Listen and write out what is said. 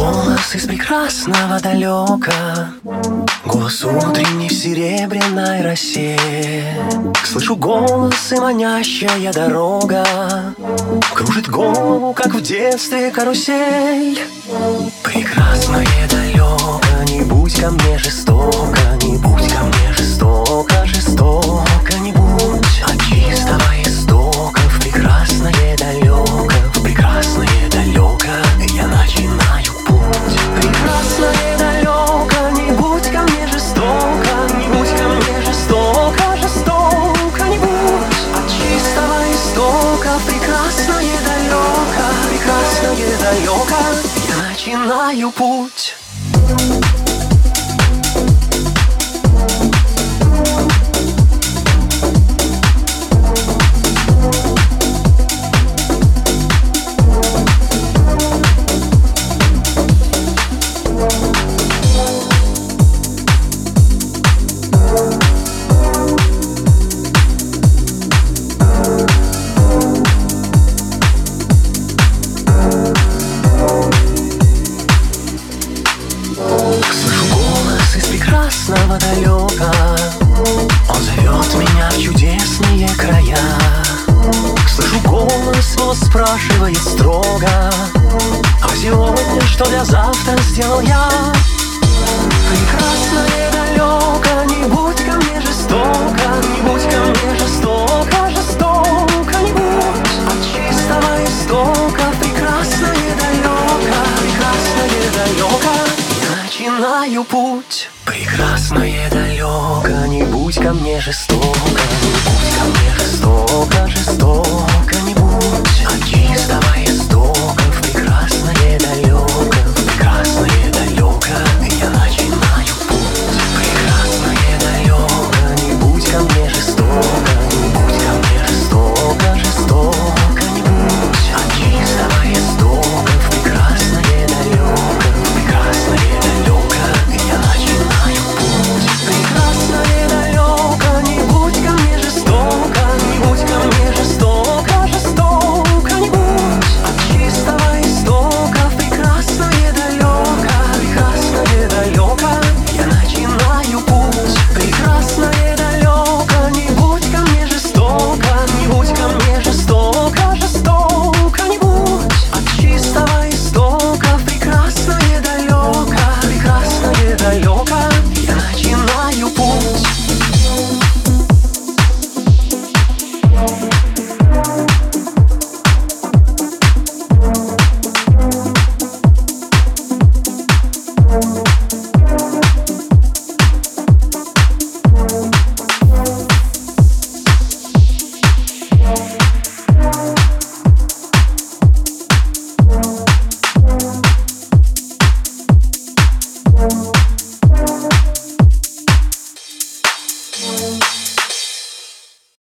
голос из прекрасного далека. Голос утренний в серебряной росе Слышу голос и манящая дорога. Кружит голову, как в детстве карусель. Прекрасное далеко, не будь ко мне жестоко Не будь ко мне жестоко, я начинаю путь прекрасного далека Он зовет меня в чудесные края. Слышу голос, он спрашивает строго. А сегодня что для завтра сделал я? Прекрасное далеко, не будь ко мне жестоко Не будь ко мне жестоко, жестоко не будь От чистого истока. Прекрасное далеко Прекрасное далеко я начинаю путь Прекрасное далеко, не будь ко мне жестоко Не будь ко мне жестоко, жестоко